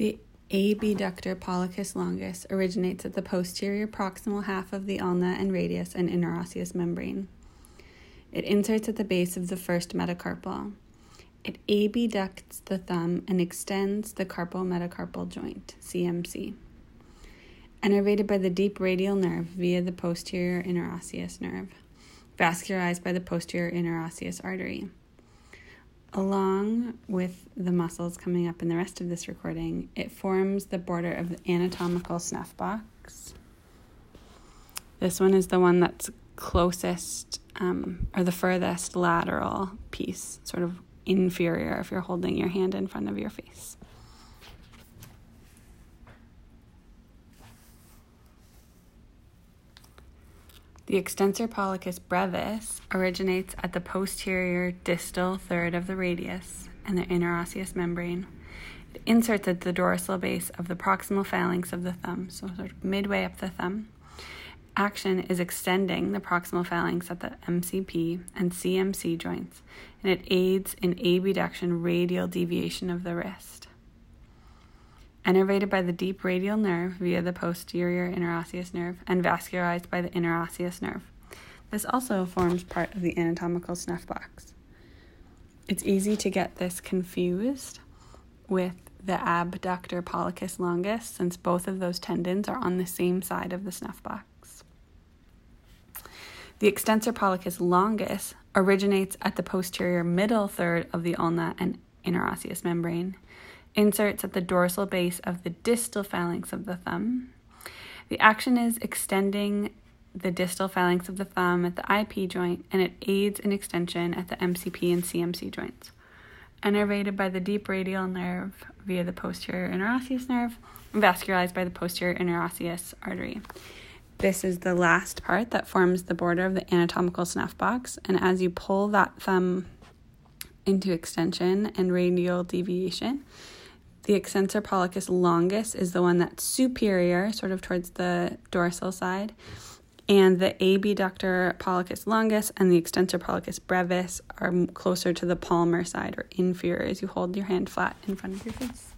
The abductor pollicis longus originates at the posterior proximal half of the ulna and radius and interosseous membrane. It inserts at the base of the first metacarpal. It abducts the thumb and extends the carpometacarpal joint, CMC. Innervated by the deep radial nerve via the posterior interosseous nerve, vascularized by the posterior interosseous artery along with the muscles coming up in the rest of this recording, it forms the border of the anatomical snuff box. This one is the one that's closest um, or the furthest lateral piece, sort of inferior if you're holding your hand in front of your face. The extensor pollicis brevis originates at the posterior distal third of the radius and the interosseous membrane. It inserts at the dorsal base of the proximal phalanx of the thumb, so sort of midway up the thumb. Action is extending the proximal phalanx at the MCP and CMC joints, and it aids in abduction radial deviation of the wrist innervated by the deep radial nerve via the posterior interosseous nerve and vascularized by the interosseous nerve. This also forms part of the anatomical snuff box. It's easy to get this confused with the abductor pollicis longus since both of those tendons are on the same side of the snuff box. The extensor pollicis longus originates at the posterior middle third of the ulna and interosseous membrane inserts at the dorsal base of the distal phalanx of the thumb. The action is extending the distal phalanx of the thumb at the IP joint and it aids in extension at the MCP and CMC joints. Innervated by the deep radial nerve via the posterior interosseous nerve, and vascularized by the posterior interosseous artery. This is the last part that forms the border of the anatomical snuff box, and as you pull that thumb into extension and radial deviation, the extensor pollicis longus is the one that's superior, sort of towards the dorsal side. And the abductor pollicis longus and the extensor pollicis brevis are closer to the palmar side or inferior as you hold your hand flat in front of your face.